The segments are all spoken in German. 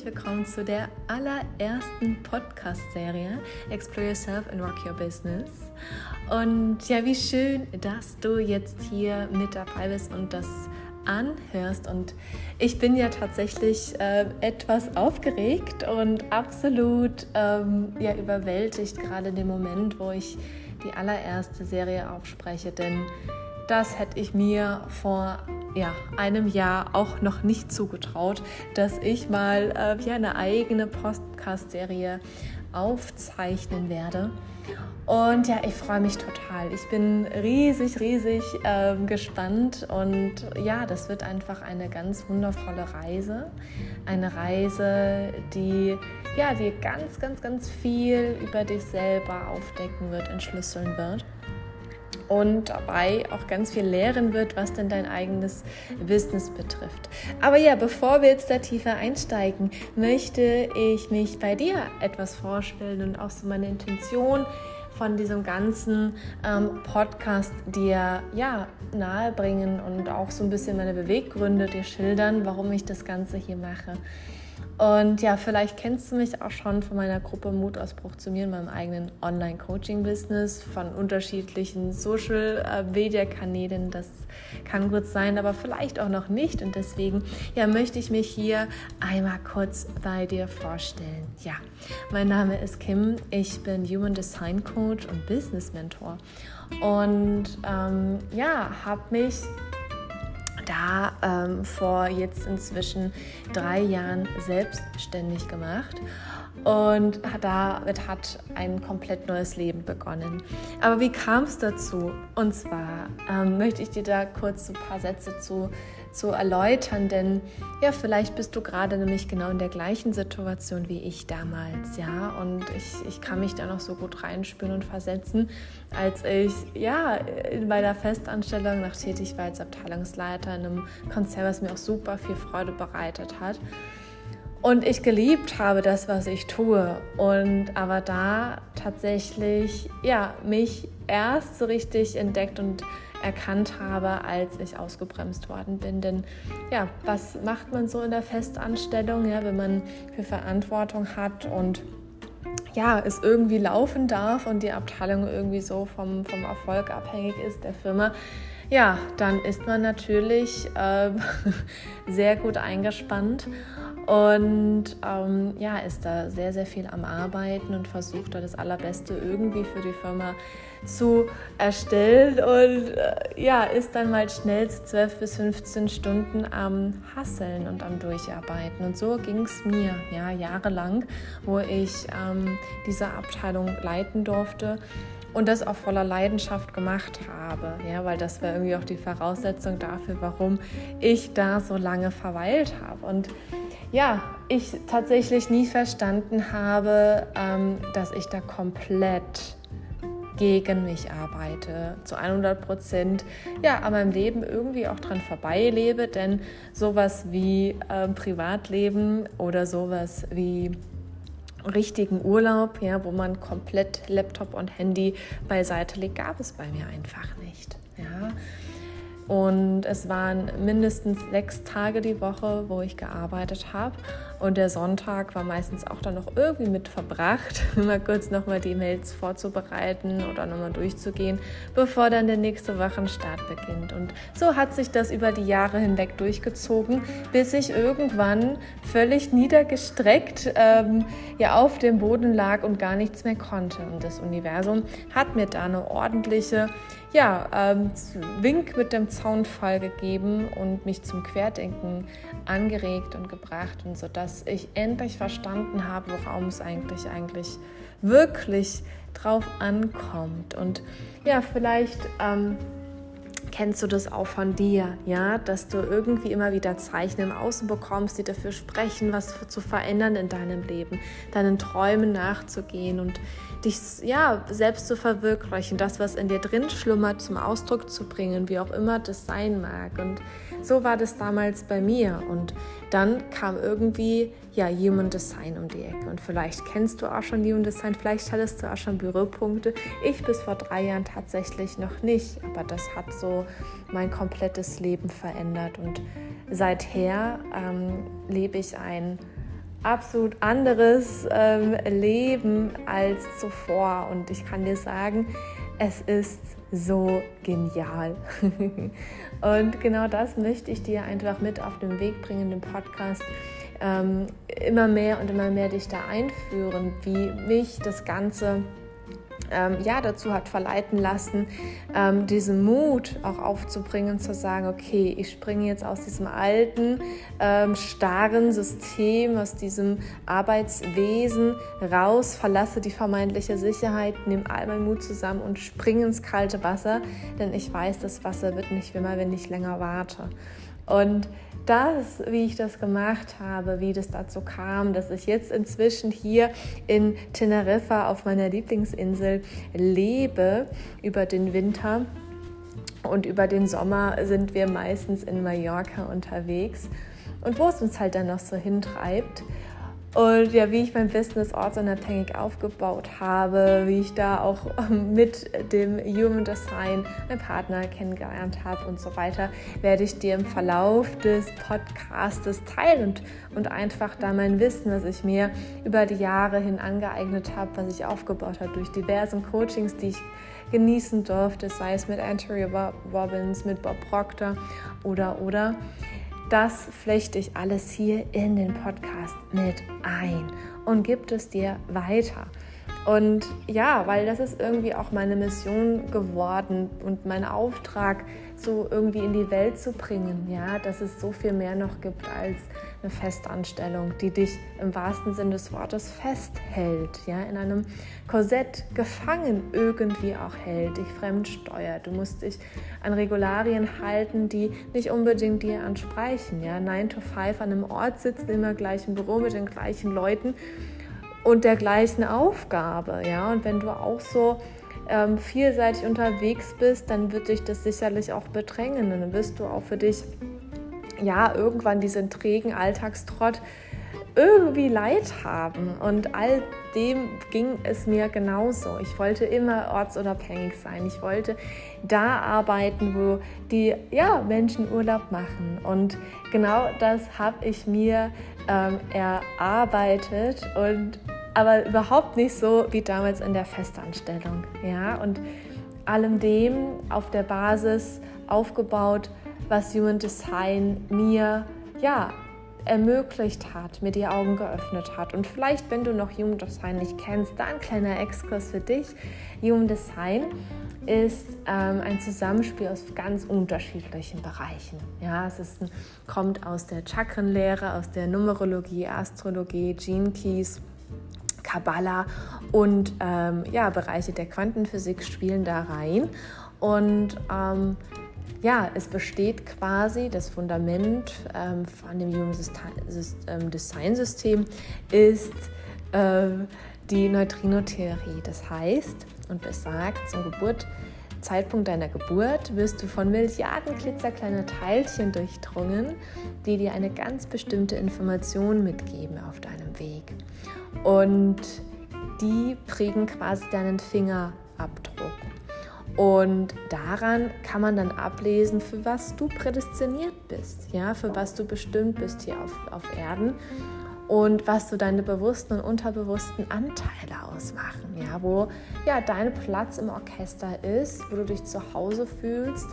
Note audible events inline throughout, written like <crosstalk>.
herzlich willkommen zu der allerersten Podcast-Serie Explore Yourself and Rock Your Business. Und ja, wie schön, dass du jetzt hier mit dabei bist und das anhörst. Und ich bin ja tatsächlich äh, etwas aufgeregt und absolut ähm, ja, überwältigt, gerade in dem Moment, wo ich die allererste Serie aufspreche. Denn das hätte ich mir vor ja, einem Jahr auch noch nicht zugetraut, dass ich mal äh, ja, eine eigene Podcast-Serie aufzeichnen werde. Und ja, ich freue mich total. Ich bin riesig, riesig äh, gespannt. Und ja, das wird einfach eine ganz wundervolle Reise. Eine Reise, die ja, dir ganz, ganz, ganz viel über dich selber aufdecken wird, entschlüsseln wird und dabei auch ganz viel lehren wird, was denn dein eigenes Business betrifft. Aber ja, bevor wir jetzt da tiefer einsteigen, möchte ich mich bei dir etwas vorstellen und auch so meine Intention von diesem ganzen ähm, Podcast dir ja nahebringen und auch so ein bisschen meine Beweggründe dir schildern, warum ich das Ganze hier mache. Und ja, vielleicht kennst du mich auch schon von meiner Gruppe Mutausbruch zu mir in meinem eigenen Online-Coaching-Business, von unterschiedlichen Social-Media-Kanälen. Das kann gut sein, aber vielleicht auch noch nicht. Und deswegen ja, möchte ich mich hier einmal kurz bei dir vorstellen. Ja, mein Name ist Kim. Ich bin Human Design Coach und Business Mentor. Und ähm, ja, habe mich da ähm, vor jetzt inzwischen drei Jahren selbstständig gemacht und damit hat ein komplett neues Leben begonnen. Aber wie kam es dazu? Und zwar ähm, möchte ich dir da kurz ein paar Sätze zu, zu erläutern, denn ja, vielleicht bist du gerade nämlich genau in der gleichen Situation wie ich damals, ja, und ich, ich kann mich da noch so gut reinspüren und versetzen, als ich ja in meiner Festanstellung noch tätig war als Abteilungsleiter in einem Konzern, was mir auch super viel Freude bereitet hat. Und ich geliebt habe das, was ich tue. Und aber da tatsächlich, ja, mich erst so richtig entdeckt und erkannt habe, als ich ausgebremst worden bin. Denn ja, was macht man so in der Festanstellung, ja, wenn man für Verantwortung hat und ja, es irgendwie laufen darf und die Abteilung irgendwie so vom, vom Erfolg abhängig ist der Firma, ja, dann ist man natürlich äh, <laughs> sehr gut eingespannt und ähm, ja, ist da sehr, sehr viel am Arbeiten und versucht da das Allerbeste irgendwie für die Firma zu erstellen und äh, ja, ist dann mal schnell 12 bis 15 Stunden am Hasseln und am Durcharbeiten. Und so ging es mir, ja, jahrelang, wo ich ähm, diese Abteilung leiten durfte und das auch voller Leidenschaft gemacht habe, ja, weil das war irgendwie auch die Voraussetzung dafür, warum ich da so lange verweilt habe. Und ja, ich tatsächlich nie verstanden habe, ähm, dass ich da komplett gegen mich arbeite, zu 100 Prozent ja, an meinem Leben irgendwie auch dran vorbeilebe, denn sowas wie äh, Privatleben oder sowas wie richtigen Urlaub, ja, wo man komplett Laptop und Handy beiseite legt, gab es bei mir einfach nicht. Ja. Und es waren mindestens sechs Tage die Woche, wo ich gearbeitet habe. Und der Sonntag war meistens auch dann noch irgendwie mit verbracht, <laughs> mal kurz nochmal die Mails vorzubereiten oder nochmal durchzugehen, bevor dann der nächste Wochenstart beginnt. Und so hat sich das über die Jahre hinweg durchgezogen, bis ich irgendwann völlig niedergestreckt ähm, ja, auf dem Boden lag und gar nichts mehr konnte. Und das Universum hat mir da eine ordentliche ja, ähm, Wink mit dem Zaunfall gegeben und mich zum Querdenken angeregt und gebracht und so dass ich endlich verstanden habe, woraum es eigentlich eigentlich wirklich drauf ankommt. Und ja, vielleicht ähm, kennst du das auch von dir, ja, dass du irgendwie immer wieder Zeichen im Außen bekommst, die dafür sprechen, was zu verändern in deinem Leben, deinen Träumen nachzugehen und dich ja selbst zu verwirklichen, das, was in dir drin schlummert, zum Ausdruck zu bringen, wie auch immer das sein mag. Und so war das damals bei mir. Und dann kam irgendwie ja Human Design um die Ecke. Und vielleicht kennst du auch schon Human Design, vielleicht hattest du auch schon Büropunkte. Ich bis vor drei Jahren tatsächlich noch nicht, aber das hat so mein komplettes Leben verändert. Und seither ähm, lebe ich ein absolut anderes ähm, Leben als zuvor. Und ich kann dir sagen, es ist so genial. <laughs> und genau das möchte ich dir einfach mit auf den Weg bringen, den Podcast. Ähm, immer mehr und immer mehr dich da einführen, wie mich das Ganze ähm, ja, dazu hat verleiten lassen, ähm, diesen Mut auch aufzubringen, zu sagen, okay, ich springe jetzt aus diesem alten, ähm, starren System, aus diesem Arbeitswesen raus, verlasse die vermeintliche Sicherheit, nehme all meinen Mut zusammen und springe ins kalte Wasser, denn ich weiß, das Wasser wird nicht wimmer, wenn ich länger warte. Und das, wie ich das gemacht habe, wie das dazu kam, dass ich jetzt inzwischen hier in Teneriffa auf meiner Lieblingsinsel lebe über den Winter. Und über den Sommer sind wir meistens in Mallorca unterwegs. Und wo es uns halt dann noch so hintreibt. Und ja, wie ich mein Business ortsunabhängig aufgebaut habe, wie ich da auch mit dem Human Design meinen Partner kennengelernt habe und so weiter, werde ich dir im Verlauf des Podcastes teilen und, und einfach da mein Wissen, was ich mir über die Jahre hin angeeignet habe, was ich aufgebaut habe durch diversen Coachings, die ich genießen durfte, sei es mit Antoria Robbins, mit Bob Proctor oder oder das flechte ich alles hier in den Podcast mit ein und gibt es dir weiter. Und ja, weil das ist irgendwie auch meine Mission geworden und mein Auftrag, so irgendwie in die Welt zu bringen, ja, dass es so viel mehr noch gibt als eine Festanstellung, die dich im wahrsten Sinne des Wortes festhält, ja, in einem Korsett gefangen irgendwie auch hält, dich fremdsteuert. Du musst dich an Regularien halten, die nicht unbedingt dir ansprechen, ja, 9 to 5 an einem Ort sitzen, immer gleich im Büro mit den gleichen Leuten und der gleichen Aufgabe, ja, und wenn du auch so ähm, vielseitig unterwegs bist, dann wird dich das sicherlich auch bedrängen. Dann wirst du auch für dich ja irgendwann diesen trägen Alltagstrott irgendwie Leid haben. Und all dem ging es mir genauso. Ich wollte immer ortsunabhängig sein. Ich wollte da arbeiten, wo die ja, Menschen Urlaub machen. Und genau das habe ich mir ähm, erarbeitet und aber überhaupt nicht so wie damals in der Festanstellung. Ja, und allem dem auf der Basis aufgebaut, was Human Design mir ja ermöglicht hat, mir die Augen geöffnet hat. Und vielleicht, wenn du noch Human Design nicht kennst, da ein kleiner Exkurs für dich. Human Design ist ähm, ein Zusammenspiel aus ganz unterschiedlichen Bereichen. Ja, es ist ein, kommt aus der Chakrenlehre, aus der Numerologie, Astrologie, Gene Keys, Kabbalah und ähm, ja, Bereiche der Quantenphysik spielen da rein. Und ähm, ja, es besteht quasi das Fundament ähm, von dem Human ähm, Design System ist äh, die Neutrino-Theorie. Das heißt und besagt, zum Geburtzeitpunkt deiner Geburt wirst du von Milliarden klitzekleiner Teilchen durchdrungen, die dir eine ganz bestimmte Information mitgeben auf deinem Weg. Und die prägen quasi deinen Fingerabdruck. Und daran kann man dann ablesen, für was du prädestiniert bist, ja, für was du bestimmt bist hier auf, auf Erden und was so deine bewussten und unterbewussten Anteile ausmachen, ja, wo ja dein Platz im Orchester ist, wo du dich zu Hause fühlst,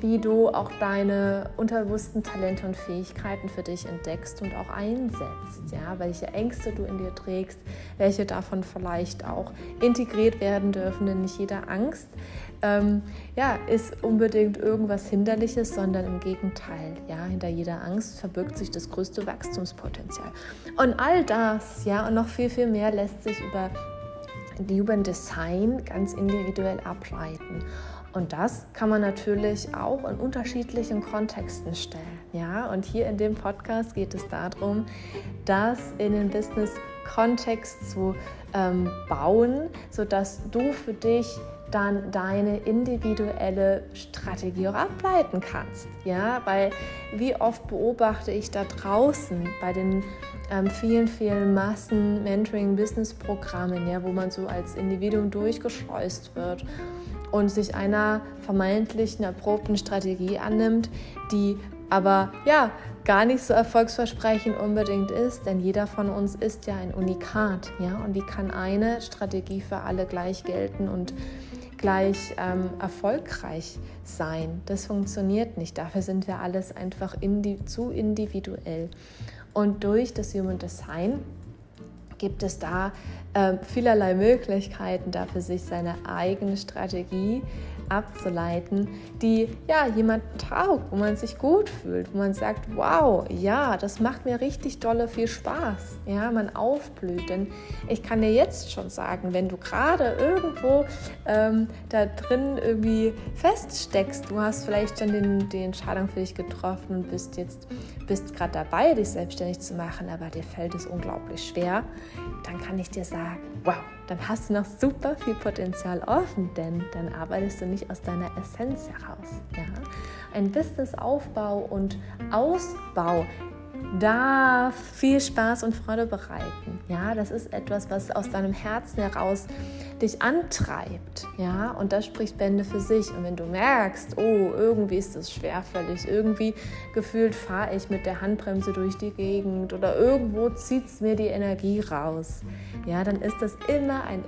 wie du auch deine unterbewussten Talente und Fähigkeiten für dich entdeckst und auch einsetzt. Ja, welche Ängste du in dir trägst, welche davon vielleicht auch integriert werden dürfen, denn nicht jede Angst ähm, ja, ist unbedingt irgendwas Hinderliches, sondern im Gegenteil. Ja, hinter jeder Angst verbirgt sich das größte Wachstumspotenzial. Und all das, ja, und noch viel, viel mehr lässt sich über Human Design ganz individuell ableiten. Und das kann man natürlich auch in unterschiedlichen Kontexten stellen. Ja? Und hier in dem Podcast geht es darum, das in den Business-Kontext zu ähm, bauen, sodass du für dich dann deine individuelle Strategie auch ableiten kannst. Ja, weil wie oft beobachte ich da draußen bei den ähm, vielen, vielen Massen Mentoring Business Programmen, ja, wo man so als Individuum durchgeschleust wird und sich einer vermeintlichen erprobten Strategie annimmt, die aber ja, gar nicht so erfolgsversprechend unbedingt ist, denn jeder von uns ist ja ein Unikat, ja, und wie kann eine Strategie für alle gleich gelten und gleich ähm, erfolgreich sein? Das funktioniert nicht. Dafür sind wir alles einfach indi zu individuell. Und durch das Human Design gibt es da äh, vielerlei Möglichkeiten, dafür sich seine eigene Strategie abzuleiten, die ja jemanden taugt, wo man sich gut fühlt, wo man sagt, wow, ja, das macht mir richtig dolle viel Spaß, ja, man aufblüht, denn ich kann dir jetzt schon sagen, wenn du gerade irgendwo ähm, da drin irgendwie feststeckst, du hast vielleicht schon den, die Entscheidung für dich getroffen und bist jetzt bist gerade dabei, dich selbstständig zu machen, aber dir fällt es unglaublich schwer, dann kann ich dir sagen, wow, dann hast du noch super viel Potenzial offen, denn dann arbeitest du nicht aus deiner Essenz heraus. Ja? Ein Businessaufbau und Ausbau darf viel Spaß und Freude bereiten. Ja, das ist etwas, was aus deinem Herzen heraus dich antreibt. Ja, und das spricht Bände für sich. Und wenn du merkst, oh, irgendwie ist das schwerfällig, irgendwie gefühlt fahre ich mit der Handbremse durch die Gegend oder irgendwo zieht es mir die Energie raus, ja, dann ist das immer ein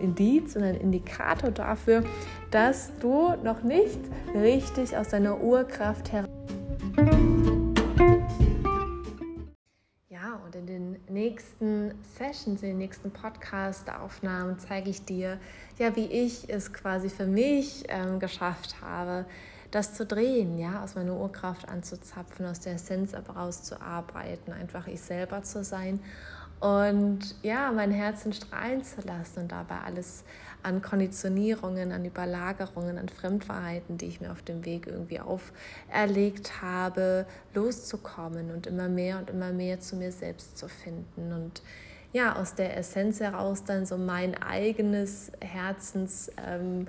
Indiz und ein Indikator dafür, dass du noch nicht richtig aus deiner Urkraft heraus nächsten Sessions, in den nächsten Podcast-Aufnahmen zeige ich dir, ja, wie ich es quasi für mich ähm, geschafft habe, das zu drehen, ja, aus meiner Urkraft anzuzapfen, aus der Essenz aber rauszuarbeiten, einfach ich selber zu sein und ja, mein Herzen strahlen zu lassen und dabei alles an Konditionierungen, an Überlagerungen, an Fremdwahrheiten, die ich mir auf dem Weg irgendwie auferlegt habe, loszukommen und immer mehr und immer mehr zu mir selbst zu finden. Und ja, aus der Essenz heraus dann so mein eigenes Herzensthema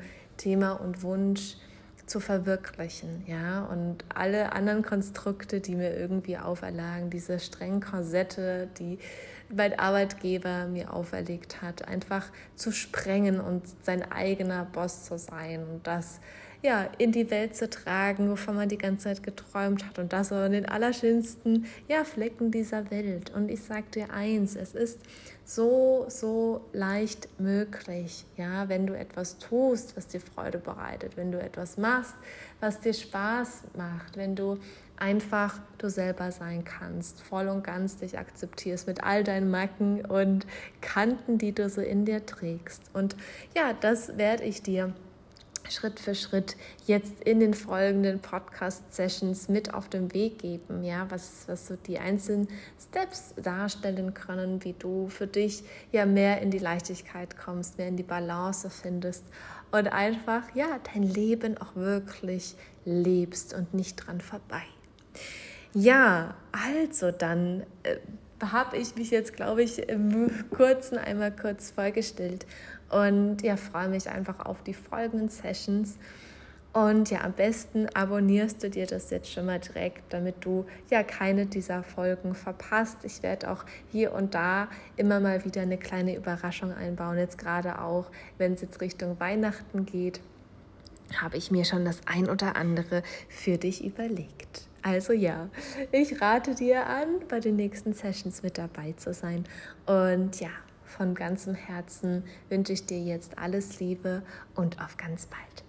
ähm, und Wunsch zu verwirklichen, ja, und alle anderen Konstrukte, die mir irgendwie auferlagen, diese strengen Korsette, die mein Arbeitgeber mir auferlegt hat, einfach zu sprengen und sein eigener Boss zu sein und das ja, in die Welt zu tragen, wovon man die ganze Zeit geträumt hat und das in den allerschönsten ja, Flecken dieser Welt. Und ich sage dir eins, es ist so, so leicht möglich, ja, wenn du etwas tust, was dir Freude bereitet, wenn du etwas machst, was dir Spaß macht, wenn du einfach du selber sein kannst, voll und ganz dich akzeptierst mit all deinen Macken und Kanten, die du so in dir trägst. Und ja, das werde ich dir Schritt für Schritt jetzt in den folgenden Podcast-Sessions mit auf den Weg geben, ja, was, was so die einzelnen Steps darstellen können, wie du für dich ja mehr in die Leichtigkeit kommst, mehr in die Balance findest und einfach ja dein Leben auch wirklich lebst und nicht dran vorbei. Ja, also dann äh, habe ich mich jetzt, glaube ich, im kurzen einmal kurz vorgestellt und ja, freue mich einfach auf die folgenden Sessions. Und ja, am besten abonnierst du dir das jetzt schon mal direkt, damit du ja keine dieser Folgen verpasst. Ich werde auch hier und da immer mal wieder eine kleine Überraschung einbauen. Jetzt gerade auch, wenn es jetzt Richtung Weihnachten geht, habe ich mir schon das ein oder andere für dich überlegt. Also ja, ich rate dir an, bei den nächsten Sessions mit dabei zu sein. Und ja, von ganzem Herzen wünsche ich dir jetzt alles Liebe und auf ganz bald.